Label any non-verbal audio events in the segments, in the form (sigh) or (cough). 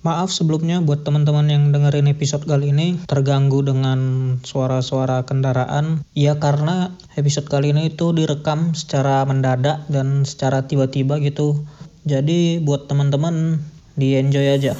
Maaf sebelumnya buat teman-teman yang dengerin episode kali ini terganggu dengan suara-suara kendaraan. Ya karena episode kali ini itu direkam secara mendadak dan secara tiba-tiba gitu. Jadi buat teman-teman di enjoy aja.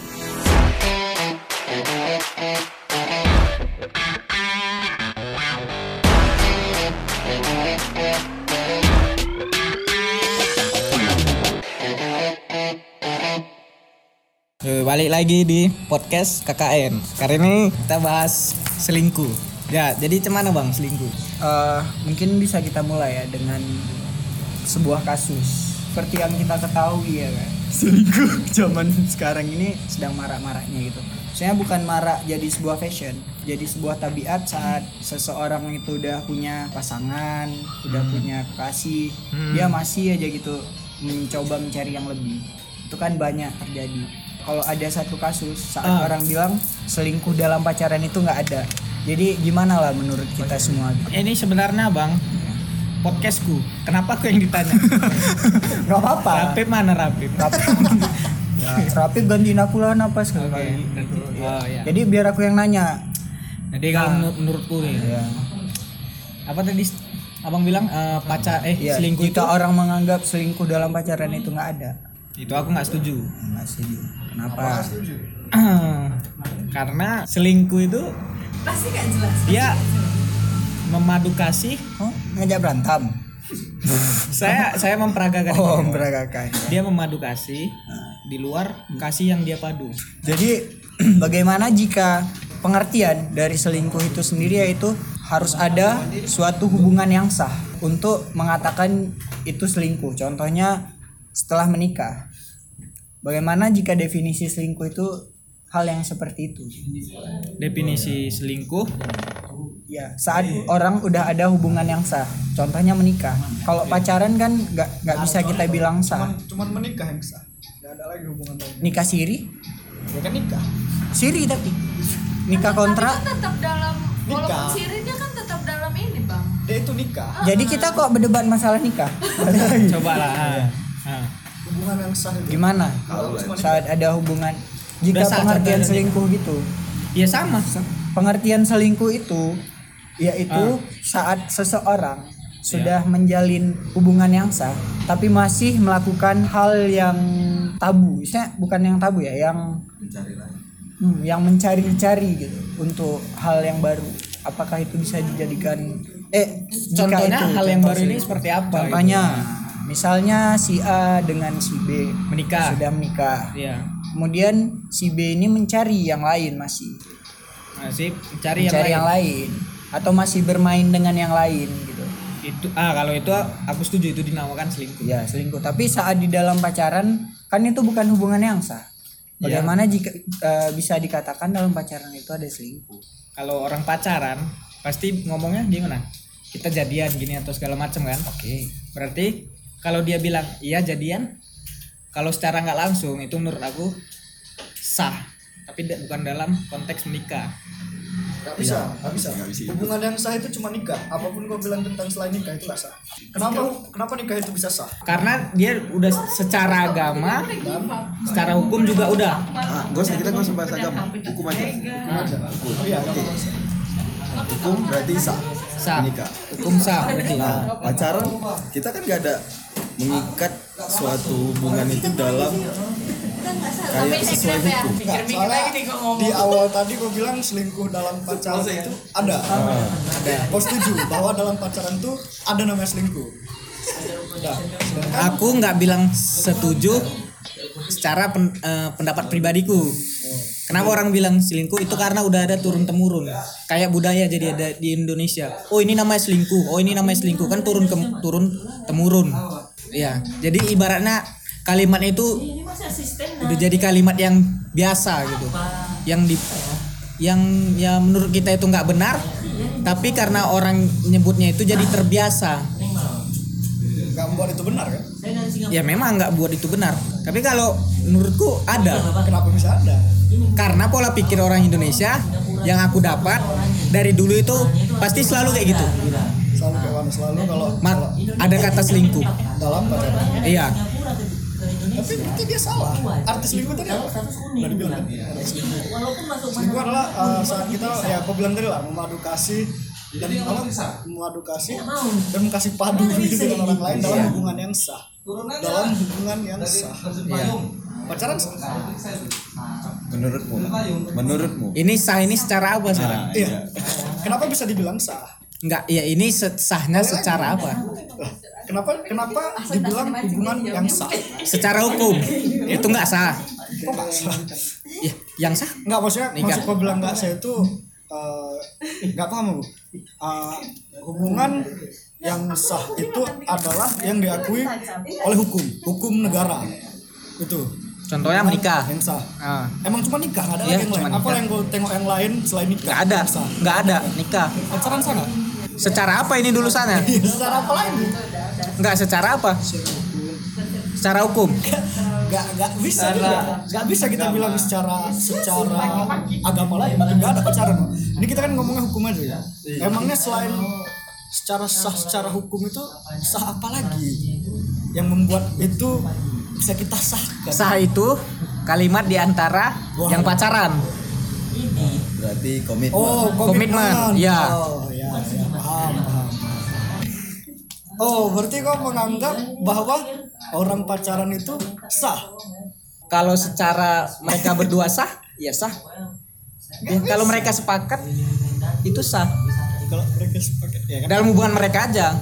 Balik lagi di podcast KKN. Kali ini kita bahas selingkuh. Ya, jadi cemana bang selingkuh? Eh, mungkin bisa kita mulai ya dengan sebuah kasus. Seperti yang kita ketahui ya kan? (laughs) Selingkuh zaman sekarang ini sedang marak-maraknya gitu. Saya bukan marak jadi sebuah fashion jadi sebuah tabiat saat seseorang itu udah punya pasangan udah punya kekasih dia masih aja gitu mencoba mencari yang lebih. Itu kan banyak terjadi kalau ada satu kasus saat Ah. orang bilang selingkuh dalam pacaran itu nggak ada jadi gimana lah menurut kita semua Ini sebenarnya bang podcastku. Kenapa aku yang ditanya? (laughs) nggak apa-apa Rapip mana Rapip? Rapip, (laughs) ya, Rapip gantiin aku lah apa sekali Oke, berarti- oh iya. Jadi biar aku yang nanya. Jadi kalau menur- menurutku nih, Ya. apa tadi abang bilang eh, pacar eh Ya, selingkuh jika itu? orang menganggap selingkuh dalam pacaran itu nggak ada. Itu aku nggak setuju. Nggak setuju. Kenapa? (clears throat) Karena selingkuh itu dia memadu kasih. Oh, ngajak berantem. (laughs) saya saya memperagakan. Oh, itu. beragakan. dia memadu kasih di luar kasih yang dia padu. Jadi (clears throat) bagaimana jika pengertian dari selingkuh itu sendiri yaitu harus ada suatu hubungan yang sah untuk mengatakan itu selingkuh. Contohnya setelah menikah. Bagaimana jika definisi selingkuh itu hal yang seperti itu? Definisi selingkuh Ya, saat orang udah ada hubungan yang sah, contohnya menikah. Kalau pacaran kan nggak nggak bisa kita bilang sah. cuman menikah yang sah nggak ada lagi hubungan lain Nikah siri, ya kan nikah siri tapi nikah kontrak. Kan tetap dalam walaupun Nikah. sirinya kan tetap dalam ini bang dia itu nikah Jadi kita kok berdebat masalah nikah? (laughs) coba lah. Hubungan yang sah itu Gimana? Saat ada hubungan jika pengertian selingkuh gitu. Ya sama. Pengertian selingkuh itu yaitu Ah. saat seseorang sudah menjalin hubungan yang sah tapi masih melakukan hal yang tabu. Misalnya bukan yang tabu ya, yang Hmm, yang mencari-cari gitu untuk hal yang baru. Apakah itu bisa dijadikan eh Contohnya itu hal yang contoh baru ini seperti apa? Contohnya misalnya si A dengan si B Menikah. sudah menikah. Iya. Kemudian si B ini mencari yang lain masih Nah, sip, cari yang mencari lain. yang lain atau masih bermain dengan yang lain gitu. Itu ah kalau itu aku setuju itu dinamakan selingkuh. Ya, selingkuh. Tapi saat di dalam pacaran kan itu bukan hubungan yang sah. Ya. Bagaimana jika eh, bisa dikatakan dalam pacaran itu ada selingkuh? Kalau orang pacaran pasti ngomongnya gimana? Kita jadian gini atau segala macam kan? Oke. Berarti kalau dia bilang iya jadian, kalau secara nggak langsung itu menurut aku sah, tapi bukan dalam konteks menikah. nggak bisa nggak bisa hubungan yang sah itu cuma nikah apa pun kau bilang tentang selain nikah itu sah kenapa kenapa nikah itu bisa sah Karena dia udah secara agama, secara hukum juga udah. Ah, gak usah kita gak usah bahas agama, hukum aja. Hukum aja. Hukum. iya Oke. Hukum berarti sah. Sah. Menikah. Hukum sah berarti. Nah, pacaran kita kan gak ada mengikat suatu hubungan itu dalam kayak sesuai hukum. Nggak, soalnya di awal tadi gue bilang selingkuh dalam pacaran itu ada ada kau setuju bahwa dalam pacaran tuh ada namanya selingkuh Aku nggak bilang setuju secara pen- eh, pendapat pribadiku. Kenapa orang bilang selingkuh itu karena udah ada turun temurun. Kayak budaya jadi ada di Indonesia. Oh ini namanya selingkuh. Oh ini namanya selingkuh kan turun ke turun temurun. Ya. Jadi ibaratnya kalimat itu udah jadi kalimat yang biasa gitu. Yang di yang ya menurut kita itu nggak benar tapi karena orang nyebutnya itu jadi terbiasa nggak membuat itu benar kan? Ya memang nggak buat itu benar. Tapi kalau menurutku ada. Kenapa bisa ada? Karena pola pikir orang Indonesia yang aku dapat dari dulu itu pasti selalu kayak gitu. Selalu kayak mana selalu kalau Ma- ada kata selingkuh. Dalam pacaran iya. Tapi berarti dia salah. Arti selingkuh tadi apa? Kan Arti selingkuh. Selingkuh adalah uh, saat kita ya aku bilang tadi lah memadu kasih dan apa memadu kasih dan kasih padu gitu dengan orang lain dalam hubungan yang sah. Dalam hubungan yang sah. Ya. pacaran sah. Menurutmu? Menurutmu? Ini sah ini secara apa sekarang? Nah, iya. Kenapa bisa dibilang sah? Enggak, ya ini sahnya secara apa? Kenapa kenapa dibilang hubungan yang sah? Secara hukum. Itu enggak sah. kok nggak sah? Ya, yang sah? Enggak maksudnya Nikah. maksud gua bilang enggak saya itu eh, nggak paham aku. Eh, hubungan yang sah itu adalah yang diakui oleh hukum, hukum negara. Itu. contohnya menikah. Yang sah. Ah, Emang cuma nikah, nggak ada lagi yang lain. Apa yang gue tengok yang lain selain nikah? enggak ada, enggak ada nikah. Pacaran sah nggak? Secara apa ini dulu sana? Iya, Secara apa lagi? Enggak secara apa? Secara hukum. Nggak nggak bisa juga. Nggak bisa kita bilang secara secara agama lain. Nggak ada pacaran. Ini kita kan ngomongnya hukum aja ya. Emangnya selain secara sah secara hukum itu sah apa lagi yang membuat itu bisa kita sahkan? Sah itu kalimat di antara Wah. yang pacaran. Berarti komitmen. Oh, Komitmen, komitmen. ya. Oh, ya, ya, paham, paham. Oh, berarti kau menganggap bahwa orang pacaran itu sah. Kalau secara mereka berdua sah, ya sah. Ya, kalau mereka sepakat itu sah. Kalau mereka sepakat ya kan. Dalam hubungan mereka aja.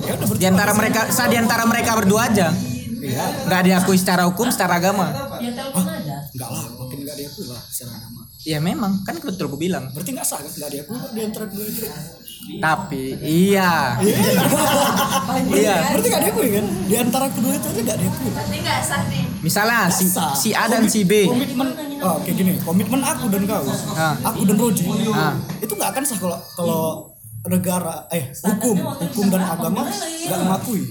Ya udah berarti Di antara mereka sah di antara mereka berdua aja. Iya. Nggak diakui secara hukum, secara agama. Enggak lah, makin enggak diakui lah secara agama. Ya memang, kan betul gue bilang. Berarti enggak sah kan? Enggak diakui di antara kedua itu. Tapi iya. Iya. Berarti enggak diakui kan? Di antara kedua itu aja enggak diakui. Berarti nggak sah nih. Misalnya si, Sah. si A dan si B. Komitmen oh, kayak gini, komitmen aku dan kau. Ah. Aku dan Roji. Ah. Itu enggak akan sah kalau kalau negara eh hukum, hukum dan agama enggak mengakui.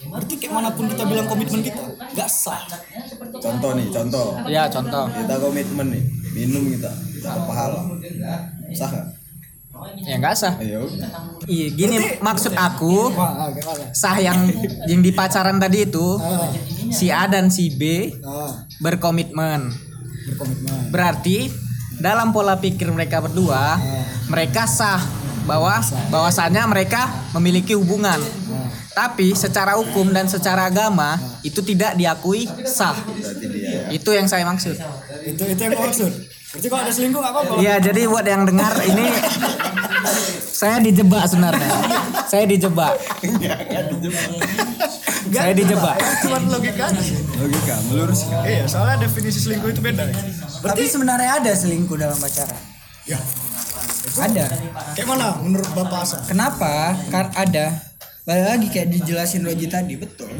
Berarti kayak mana pun kita bilang komitmen kita enggak sah. Contoh nih, contoh. Ya contoh. Kita komitmen nih, minum kita, dapat pahala. Sah nggak? Ya nggak sah. Ayo. Iya gini maksud aku ah, sah yang yang di pacaran tadi itu Ah, si A dan si B ah, berkomitmen. berkomitmen. Berarti dalam pola pikir mereka berdua mereka sah bahwa bahwasannya mereka memiliki hubungan. Tapi secara hukum dan secara agama itu tidak diakui sah. Berarti dia ya. Itu yang saya maksud. Itu itu yang maksud. Berarti kalau ada selingkuh enggak apa-apa. Iya, jadi buat yang dengar ini (laughs) saya dijebak sebenarnya. Saya dijebak. Saya dijebak. Cuma logika. Logika, meluruskan. Iya, soalnya definisi selingkuh itu beda. Tapi sebenarnya ada selingkuh dalam pacaran. Ya. Ada. Kayak mana menurut Bapak Asa? Kenapa? Kan ada. Balik lagi kayak dijelasin Roji tadi betul.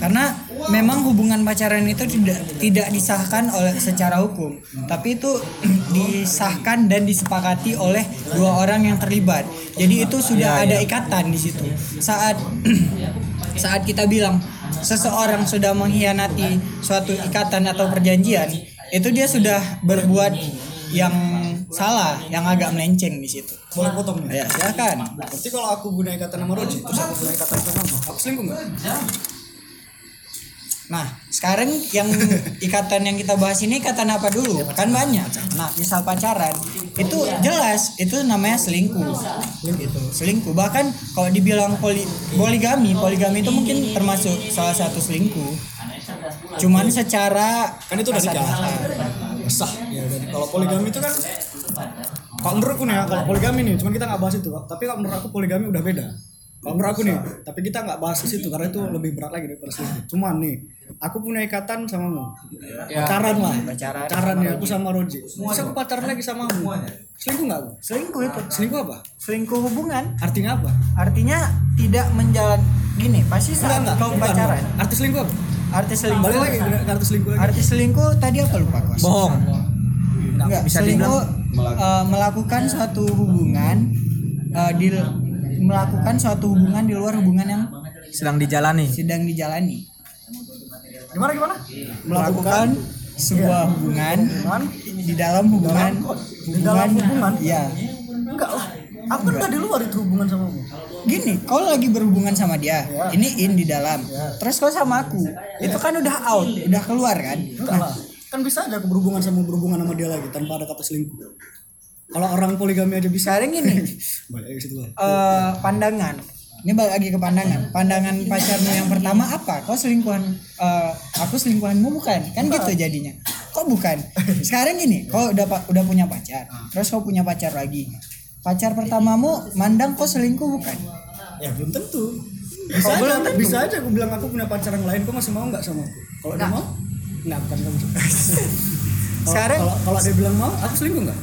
Karena memang hubungan pacaran itu tidak tidak disahkan oleh secara hukum, tapi itu (clears throat) disahkan dan disepakati oleh dua orang yang terlibat. Jadi itu sudah ada ikatan di situ. Saat (clears throat) saat kita bilang seseorang sudah mengkhianati suatu ikatan atau perjanjian, itu dia sudah berbuat yang salah, yang agak melenceng di situ. Boleh potong nih. Ya, silakan. Berarti kalau aku guna ikatan sama Roji, terus aku guna ikatan sama kamu, aku selingkuh nggak? Nah, sekarang yang ikatan yang kita bahas ini ikatan apa dulu? Kan banyak. Nah, misal pacaran, itu jelas itu namanya selingkuh. Gitu, selingkuh. Bahkan kalau dibilang poli, poligami, poligami itu mungkin termasuk salah satu selingkuh. Cuman secara Kan itu udah nikah. Sah. Ya, dan kalau poligami itu kan kalau menurutku nih ya, kalau poligami nih, cuman kita nggak bahas itu. Tapi kalau menurut aku poligami udah beda. Kalau menurut aku nih, tapi kita nggak bahas ke situ karena itu lebih berat lagi daripada selingkuh. Cuman nih, aku punya ikatan sama mu. pacaran lah. Pacaran. Pacaran ya, aku sama Roji. Terus aku pacaran lagi sama mu. Selingkuh nggak aku? selingkuh itu. Selingkuh apa? Selingkuh hubungan Artinya apa? artinya tidak menjalan gini, pasti saat Enggak, enggak. kau pacaran. bukan. Arti selingkuh apa? Arti selingkuh. Balik lagi ke arti selingkuh lagi. Arti selingkuh tadi apa lupa kos? Bohong. Enggak, bisa selingkuh dibilang eh, melakukan suatu hubungan eh, di melakukan suatu hubungan di luar hubungan yang Sedang dijalani. sedang dijalani. Gimana gimana? Melakukan sebuah hubungan di dalam hubungan di dalam hubungan ya enggak lah aku kan enggak. di luar itu hubungan sama kamu gini kau lagi berhubungan sama dia Ya. ini in di dalam. Terus kau sama aku itu kan udah out udah keluar kan? Enggak lah. Kan bisa aja aku berhubungan sama berhubungan sama dia lagi tanpa ada kata selingkuh. Kalau orang poligami aja bisa. Sekarang (laughs) balik situ lah. eh, pandangan. Ini balik lagi ke pandangan. Pandangan pacarmu yang pertama apa? Kau selingkuhan eh, aku selingkuhanmu bukan? Kan gitu jadinya. Kok bukan. Sekarang gini kau udah udah punya pacar. Terus kau punya pacar lagi pacar pertamamu mandang kau selingkuh bukan? Ya belum tentu. Bisa Oh, aja belum tentu. bisa aja aku bilang aku punya pacar yang lain kok masih mau nggak sama aku? Kalau dia mau? Nggak bukan kamu (laughs) Kalau- Sekarang- kalau kalau dia bilang mau aku selingkuh nggak?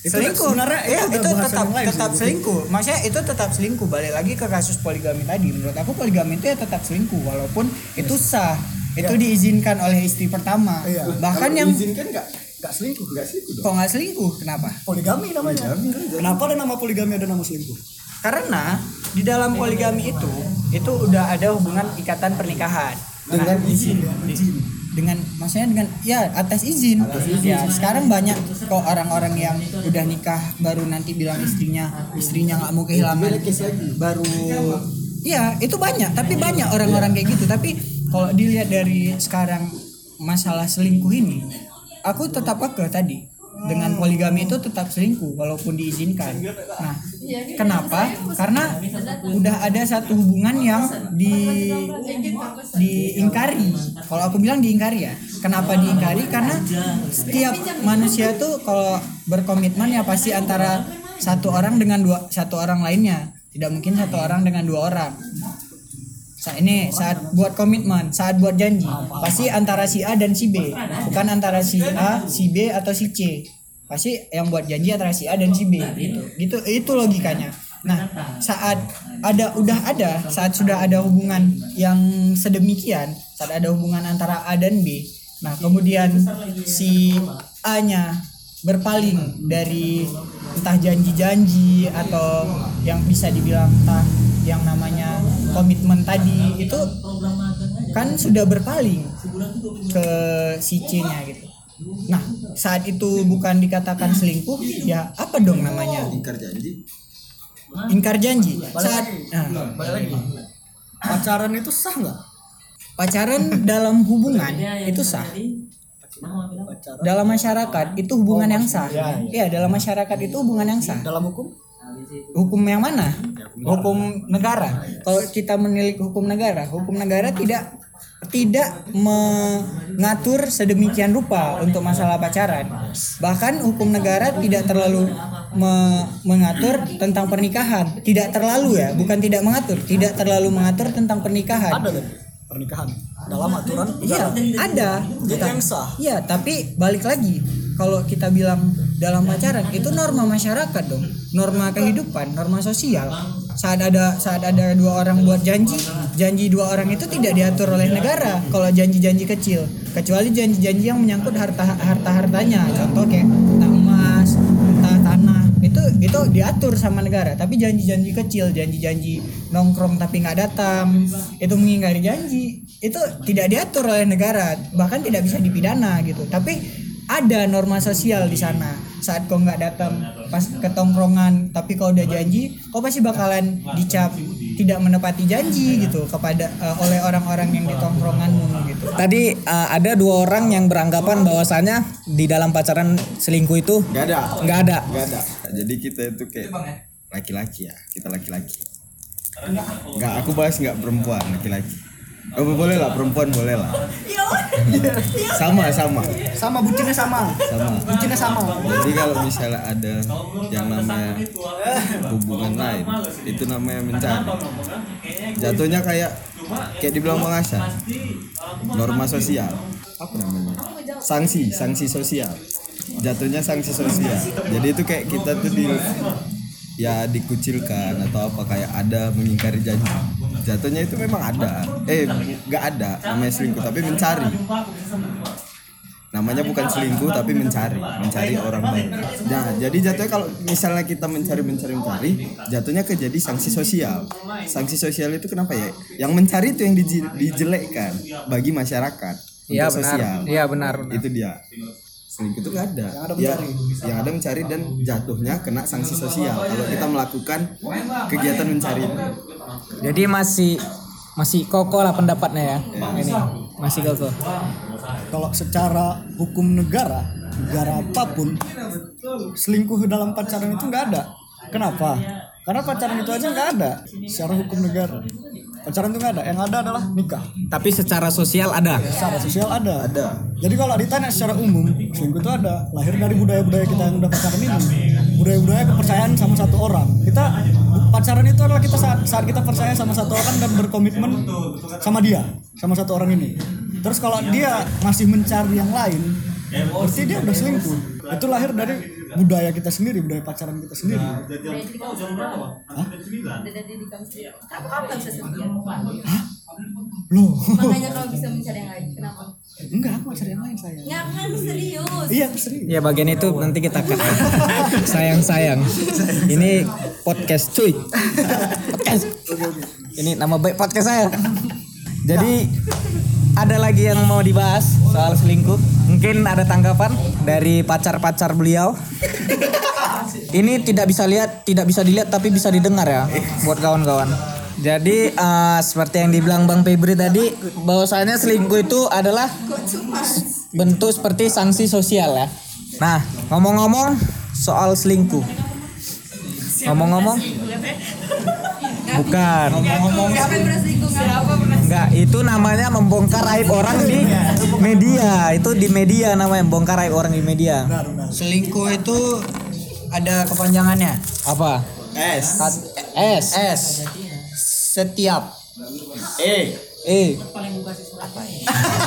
Itu selingkuh. sebenarnya ya, udah itu tetap lain tetap sih. selingkuh. Maksudnya itu tetap selingkuh. Balik lagi ke kasus poligami tadi. Menurut aku poligami itu ya tetap selingkuh walaupun itu sah. Itu diizinkan oleh istri pertama. Iya. bahkan yang izinkan nggak nggak selingkuh nggak sih itu kok nggak selingkuh? Kenapa? Poligami namanya. Kenapa ada nama poligami ada nama selingkuh? Karena di dalam poligami itu itu udah ada hubungan ikatan pernikahan. Dengan izin. Dengan maksudnya dengan ya atas izin, ya sekarang banyak kok orang-orang yang udah nikah baru nanti bilang istrinya istrinya nggak mau kehilangan. Baru ya itu banyak. Tapi banyak orang-orang kayak gitu. Tapi kalau dilihat dari sekarang masalah selingkuh ini aku tetap kekeh tadi. Dengan poligami itu tetap selingkuh walaupun diizinkan. Nah kenapa? Karena udah ada satu hubungan yang di diingkari. Kalau aku bilang diingkari ya. Kenapa diingkari? Karena setiap manusia tuh kalau berkomitmen ya pasti antara satu orang dengan dua satu orang lainnya. Tidak mungkin satu orang dengan dua orang saat ini saat buat komitmen saat buat janji. Pasti antara si A dan si B. Bukan antara si A si B atau si C. Pasti yang buat janji antara si A dan si B gitu. Gitu itu logikanya. Nah saat ada udah ada saat sudah ada hubungan yang sedemikian saat ada hubungan antara A dan B nah kemudian si A nya berpaling dari entah janji-janji atau yang bisa dibilang entah yang namanya komitmen tadi itu kan sudah berpaling ke si C-nya gitu. Nah, saat itu bukan dikatakan selingkuh, ya apa dong namanya? ingkar janji Ingkar janji. Saat nah, pacaran itu sah nggak pacaran dalam hubungan itu sah. Dalam masyarakat itu hubungan yang sah. Iya, dalam masyarakat itu hubungan yang sah. dalam hukum hukum yang mana? Hukum negara. Kalau kita menilik hukum negara, hukum negara tidak tidak mengatur sedemikian rupa untuk masalah pacaran. Bahkan hukum negara tidak terlalu me- mengatur tentang pernikahan. Tidak terlalu ya, bukan tidak mengatur, tidak terlalu mengatur tentang pernikahan. Pernikahan dalam aturan Iya, ada. Itu yang sah. Iya, tapi balik lagi. Kalau kita bilang dalam pacaran itu norma masyarakat dong, norma kehidupan, norma sosial. Saat ada saat ada dua orang buat janji, janji dua orang itu tidak diatur oleh negara. Kalau janji-janji kecil, kecuali janji-janji yang menyangkut harta harta hartanya, contoh kayak itu itu diatur sama negara. Tapi janji-janji kecil, janji-janji nongkrong tapi nggak datang, itu mengingkari janji, itu tidak diatur oleh negara, bahkan tidak bisa dipidana gitu. Tapi ada norma sosial di sana saat kau nggak datang pas ke tongkrongan tapi kau udah janji kau pasti bakalan dicap tidak menepati janji gitu kepada eh, oleh orang-orang yang di tongkronganmu gitu Tadi uh, ada dua orang yang beranggapan bahwasanya di dalam pacaran selingkuh itu nggak ada nggak ada. nggak ada jadi kita itu kayak laki-laki ya kita laki-laki. Nggak aku bahas nggak perempuan laki-laki. Oh, boleh lah perempuan boleh lah. Sama sama. Sama bucinnya sama. Sama. Bucinnya sama. Jadi kalau misalnya ada yang namanya hubungan lain itu namanya mencari. Jatuhnya kayak kayak dibilang Hasan norma sosial. Apa namanya? Sanksi sanksi sosial jatuhnya sanksi sosial jadi itu kayak kita tuh di ya dikucilkan atau apa kayak ada mengingkari janji jatuhnya itu memang ada eh nggak ada namanya selingkuh tapi mencari namanya bukan selingkuh tapi mencari mencari orang baru nah jadi jatuhnya kalau misalnya kita mencari mencari mencari jatuhnya ke jadi sanksi sosial sanksi sosial itu kenapa ya yang mencari itu yang dijelekkan bagi masyarakat Iya benar. sosial. Iya benar. benar. Itu dia. Selingkuh itu nggak ada. Yang ada Ya, mencari. yang ada mencari dan jatuhnya kena sanksi sosial kalau kita melakukan kegiatan mencari itu. Jadi masih masih kokoh lah pendapatnya ya. Ini masih kokoh. kalau secara hukum negara negara apa pun selingkuh dalam pacaran itu nggak ada kenapa karena pacaran itu aja nggak ada secara hukum negara pacaran itu nggak ada yang ada adalah nikah. Tapi secara sosial ada. secara sosial ada. Ada. jadi kalau ditanya secara umum selingkuh itu ada. Lahir dari budaya-budaya kita yang udah pacaran ini. Budaya-budaya kepercayaan sama satu orang. Kita pacaran itu adalah kita saat, saat kita percaya sama satu orang dan berkomitmen sama dia sama satu orang ini. Terus kalau dia masih mencari yang lain berarti dia udah selingkuh itu lahir dari budaya kita sendiri budaya pacaran kita sendiri Kenapa kamu gak bisa setia? loh Makanya kamu bisa mencari yang lain. Kenapa? enggak aku cari yang lain saya Ya kan serius. iya serius Ya bagian itu nanti kita cut. sayang sayang. Ini podcast cuy. podcast. Ini nama baik podcast saya. Jadi ada lagi yang mau dibahas soal selingkuh. Mungkin ada tanggapan dari pacar-pacar beliau. (laughs) Ini tidak bisa lihat, tidak bisa dilihat tapi bisa didengar ya buat kawan-kawan. Jadi eh, seperti yang dibilang Bang Febri tadi bahwasanya selingkuh itu adalah bentuk seperti sanksi sosial ya. Nah, ngomong-ngomong soal selingkuh. Ngomong-ngomong (laughs) Bukan. Ngomong-ngomong Siapa yang pernah selingkuh? Siapa pernah? Enggak, itu namanya membongkar aib orang di media. Itu di media namanya membongkar aib orang di media. Selingkuh itu ada kepanjangannya. Apa? S. S. S. Setiap. E. E.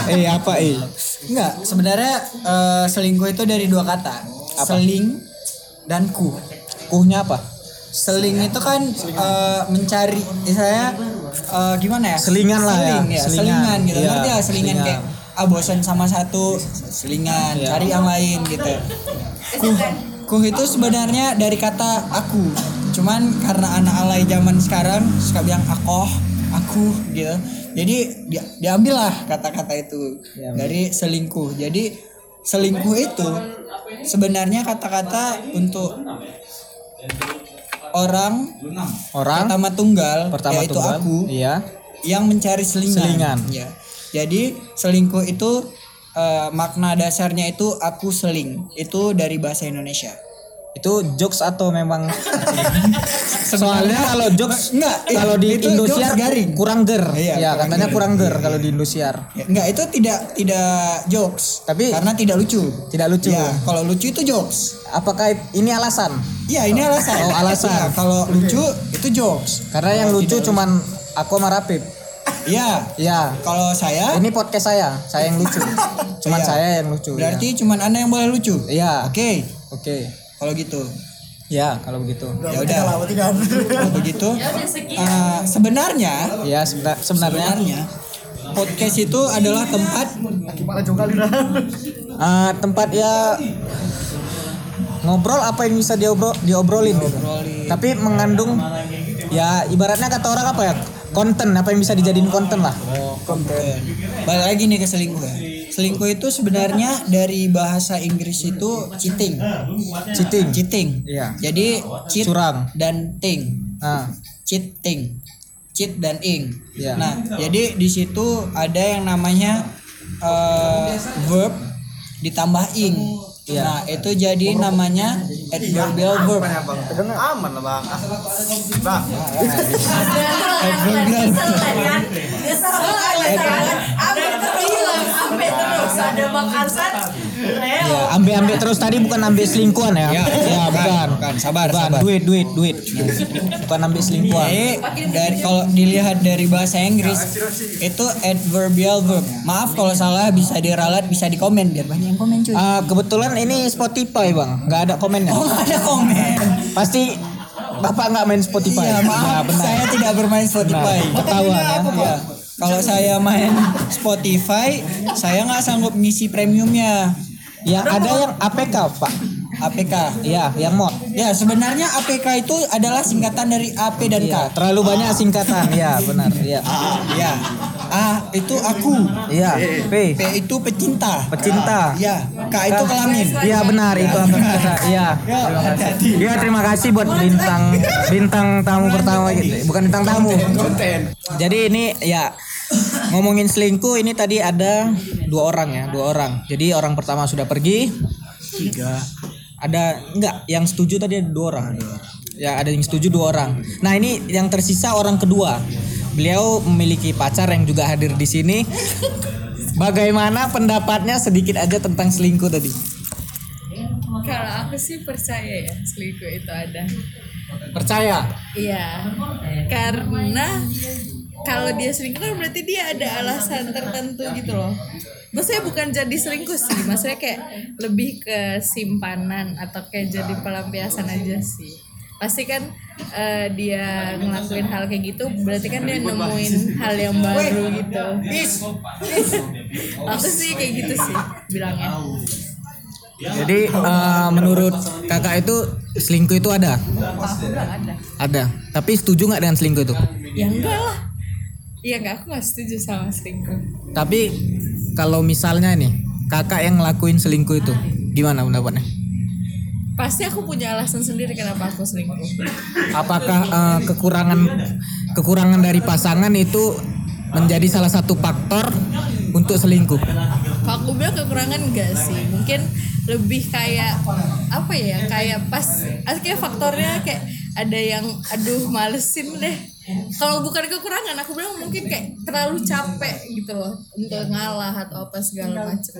Eh apa E? Enggak, sebenarnya eh, selingkuh itu dari dua kata. Seling dan ku. Kuhnya apa? Seling itu kan eh, mencari misalnya eh, gimana ya? Selingan lah ya. Seling, ya. Selingan. Selingan gitu. Iya, Ngerti ya selingan selingan. kayak ah bosan sama satu selingan, Iya. cari yang lain gitu. Kuh, kuh itu sebenarnya dari kata aku. Cuman karena anak alay zaman sekarang suka bilang akoh, aku gitu. Jadi dia, diambil lah kata-kata itu dari selingkuh. Jadi selingkuh itu sebenarnya kata-kata untuk orang Orang pertama tunggal pertama yaitu tunggal. aku Iya. yang mencari selingan. Selingan. Ya. Jadi selingkuh itu eh, makna dasarnya itu aku seling. Itu dari bahasa Indonesia. Itu jokes atau memang (laughs) Soalnya kalau jokes Enggak, iya, kalau di itu Indosiar garing. kurang ger. Iya, ya, kurang katanya ger. kurang ger kalau di Indosiar. Ya, enggak, itu tidak tidak jokes. Tapi- karena tidak lucu. Tidak lucu. Ya, kalau lucu itu jokes. Apakah ini alasan? Iya, ini alasan. Oh, alasan. Iya, kalau lucu itu jokes. Karena yang lucu cuman aku sama Rapip. Iya. Ya. Kalau saya Ini podcast saya, saya yang lucu. (laughs) Cuman Iya. saya yang lucu. berarti cuman Anda yang boleh lucu. Iya. Oke. Oke. Kalau gitu. Ya, kalau begitu. Ya udah. Kalau begitu. eh, sebenarnya Ya, sebena- sebenarnya sebenarnya podcast itu adalah tempat eh, tempat ya ngobrol apa yang bisa diobrol diobrolin gitu. Tapi mengandung ya ibaratnya kata orang apa ya? Konten apa yang bisa dijadiin konten lah. konten. Balik lagi nih ke selingkuh ya. Selingkuh itu sebenarnya dari bahasa Inggris itu cheating. Cheating. Cheating. Iya. Jadi cheat Curang. dan ting. Nah, Cheating. Cheat dan ing. Iya. Nah, jadi di situ ada yang namanya eh, verb ditambah ing. Iya. Nah, itu jadi namanya adverbial verb. Aman lah bang. Bang. Adverbial. Ada makasan. ya ambil-ambil terus tadi bukan ambil selingkuhan ya. Ya, ya bukan. bukan. Sabar, Bukan, sabar. duit, duit, duit. Bukan ambil selingkuhan. Jadi dari kalau dilihat dari bahasa Inggris itu adverbial verb. Maaf kalau salah bisa diralat, bisa dikomen biar banyak yang komen cuy. Ah, kebetulan ini Spotify bang, nggak ada komennya. Oh nggak ada komen. Pasti bapak nggak main Spotify. Iya maaf, saya tidak bermain Spotify. Ketahuan ya. Iya. Kalau saya main Spotify, saya nggak sanggup ngisi premiumnya. Yang ada yang APK pak. APK. Iya, yang mod. Ya sebenarnya APK itu adalah singkatan dari AP dan K. Iya, terlalu banyak singkatan. Iya, benar. Iya. Ya, A itu aku. Iya, P. P itu pecinta. Pecinta. Iya. K itu kelamin. Iya benar itu apa kata. Iya. Ya. Iya terima kasih buat bintang bintang tamu pertama gitu. Bukan bintang tamu. Jadi ini ya ngomongin selingkuh ini tadi ada dua orang ya, dua orang. Jadi orang pertama sudah pergi. Tiga. Ada enggak yang setuju tadi ada dua orang. Ya ada yang setuju dua orang. Nah ini yang tersisa orang kedua. Beliau memiliki pacar yang juga hadir di sini. Bagaimana pendapatnya sedikit aja tentang selingkuh tadi? Kalau aku sih percaya ya selingkuh itu ada. Percaya? Iya. Karena kalau dia selingkuh kan berarti dia ada alasan tertentu gitu loh. Maksudnya bukan jadi selingkuh sih, maksudnya kayak lebih ke simpanan atau kayak jadi pelampiasan aja sih. Pasti kan eh, dia ngelakuin hal kayak gitu, berarti kan dia nemuin hal yang baru gitu. Aku sih kayak gitu sih bilangnya. Jadi eh, menurut kakak itu selingkuh itu ada? Aku bilang ada. Ada. Tapi setuju nggak dengan selingkuh itu? Ya enggak lah. Iya enggak, aku gak setuju sama selingkuh. Tapi kalau misalnya nih kakak yang ngelakuin selingkuh itu, gimana pendapatnya? Pasti aku punya alasan sendiri kenapa aku selingkuh. Apakah eh, kekurangan kekurangan dari pasangan itu menjadi salah satu faktor untuk selingkuh? Kalau aku bilang kekurangan enggak sih, mungkin lebih kayak apa ya? Kayak pas, kayak faktornya kayak ada yang aduh malesin deh. Kalau bukan kekurangan, aku bilang mungkin kayak terlalu capek gitu loh untuk ngalah atau apa segala macam.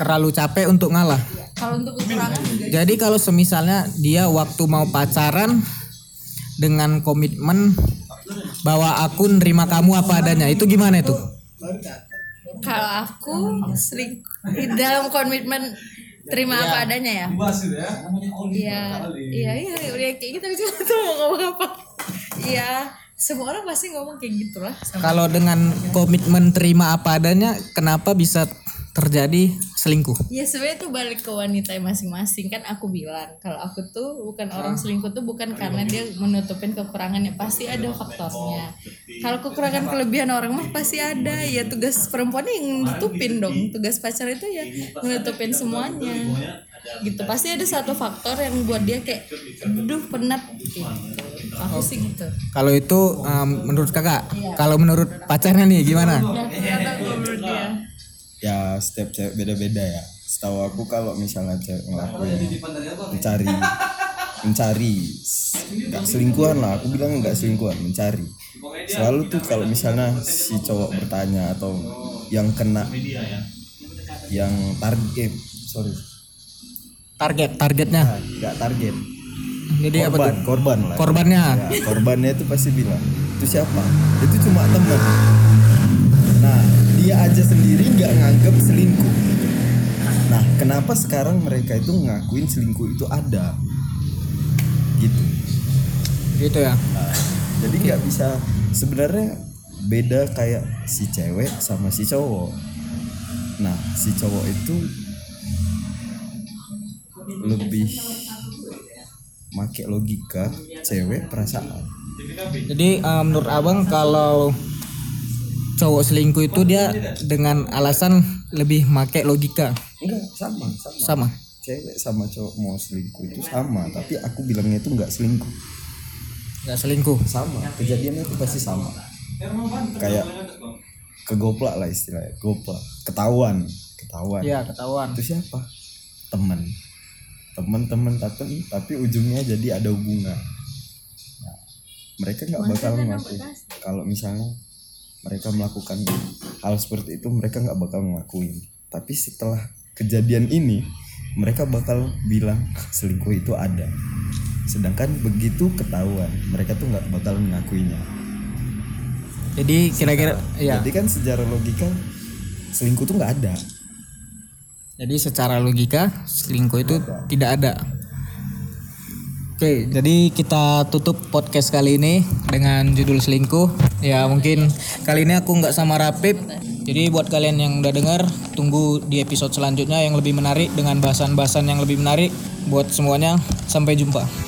Terlalu capek untuk ngalah. Kalau untuk kekurangan enggak. Jadi kalau semisalnya dia waktu mau pacaran dengan komitmen bahwa aku nerima kamu apa adanya, itu gimana itu? Kalau aku sering dalam komitmen terima apa adanya ya. Iya, iya, iya, iya, kayak gitu gitu (laughs) tuh mau ngomong apa? Iya, semua orang pasti ngomong kayak gitu lah. Kalau dengan komitmen terima apa adanya, kenapa bisa terjadi selingkuh? Ya sebenarnya itu balik ke wanita masing-masing kan aku bilang kalau aku tuh bukan orang selingkuh tuh bukan karena dia menutupin kekurangannya pasti ada faktornya. Kalau kekurangan kelebihan orang mah pasti ada ya tugas perempuan yang nutupin dong tugas pacar itu ya menutupin semuanya gitu pasti ada satu faktor yang buat dia kayak aduh penat gitu aku sih gitu Kalau itu um, menurut kakak, kalau menurut pacarnya nih gimana? ya ternyata kalau menurut dia ya setiap cewek beda-beda ya. Setahu aku kalau misalnya cewek ngelakuin mencari mencari nggak selingkuhan lah. Aku bilang nggak selingkuhan mencari. Selalu tuh kalau misalnya si cowok bertanya atau yang kena yang target sorry. Target, targetnya. Nah, nggak target. Jadi apa korban tuh? korban lah. Korbannya. Ya, korbannya itu pasti bilang itu siapa? Itu cuma teman dia aja sendiri nggak nganggep selingkuh. Nah kenapa sekarang mereka itu ngakuin selingkuh itu ada? Gitu. Gitu ya. jadi nggak bisa. Sebenarnya beda kayak si cewek sama si cowok. Nah si cowok itu lebih make logika cewek perasaan. Jadi uh, menurut abang kalau cowok selingkuh itu dia dengan alasan lebih make logika. Enggak sama sama. Sama. cewek sama cowok mau selingkuh itu sama tapi aku bilangnya itu nggak selingkuh. Nggak selingkuh. sama kejadiannya itu pasti sama. Kayak kegoplak lah istilahnya goplak. Ketahuan ketahuan. Iya ketahuan. itu siapa? Teman teman-teman tapi tapi ujungnya jadi ada hubungan. Nah, mereka nggak bakal ngaku kalau misalnya mereka melakukan hal seperti itu mereka nggak bakal ngelakuin. Tapi setelah kejadian ini mereka bakal bilang selingkuh itu ada. Sedangkan begitu ketahuan mereka tuh nggak bakal mengakuinya Jadi kira-kira ya. jadi kan secara logika selingkuh tuh nggak ada. Jadi secara logika selingkuh itu tidak ada. Oke, jadi kita tutup podcast kali ini dengan judul selingkuh. Ya mungkin kali ini aku nggak sama Rapip. Jadi buat kalian yang udah dengar, tunggu di episode selanjutnya yang lebih menarik dengan bahasan-bahasan yang lebih menarik. Buat semuanya, sampai jumpa.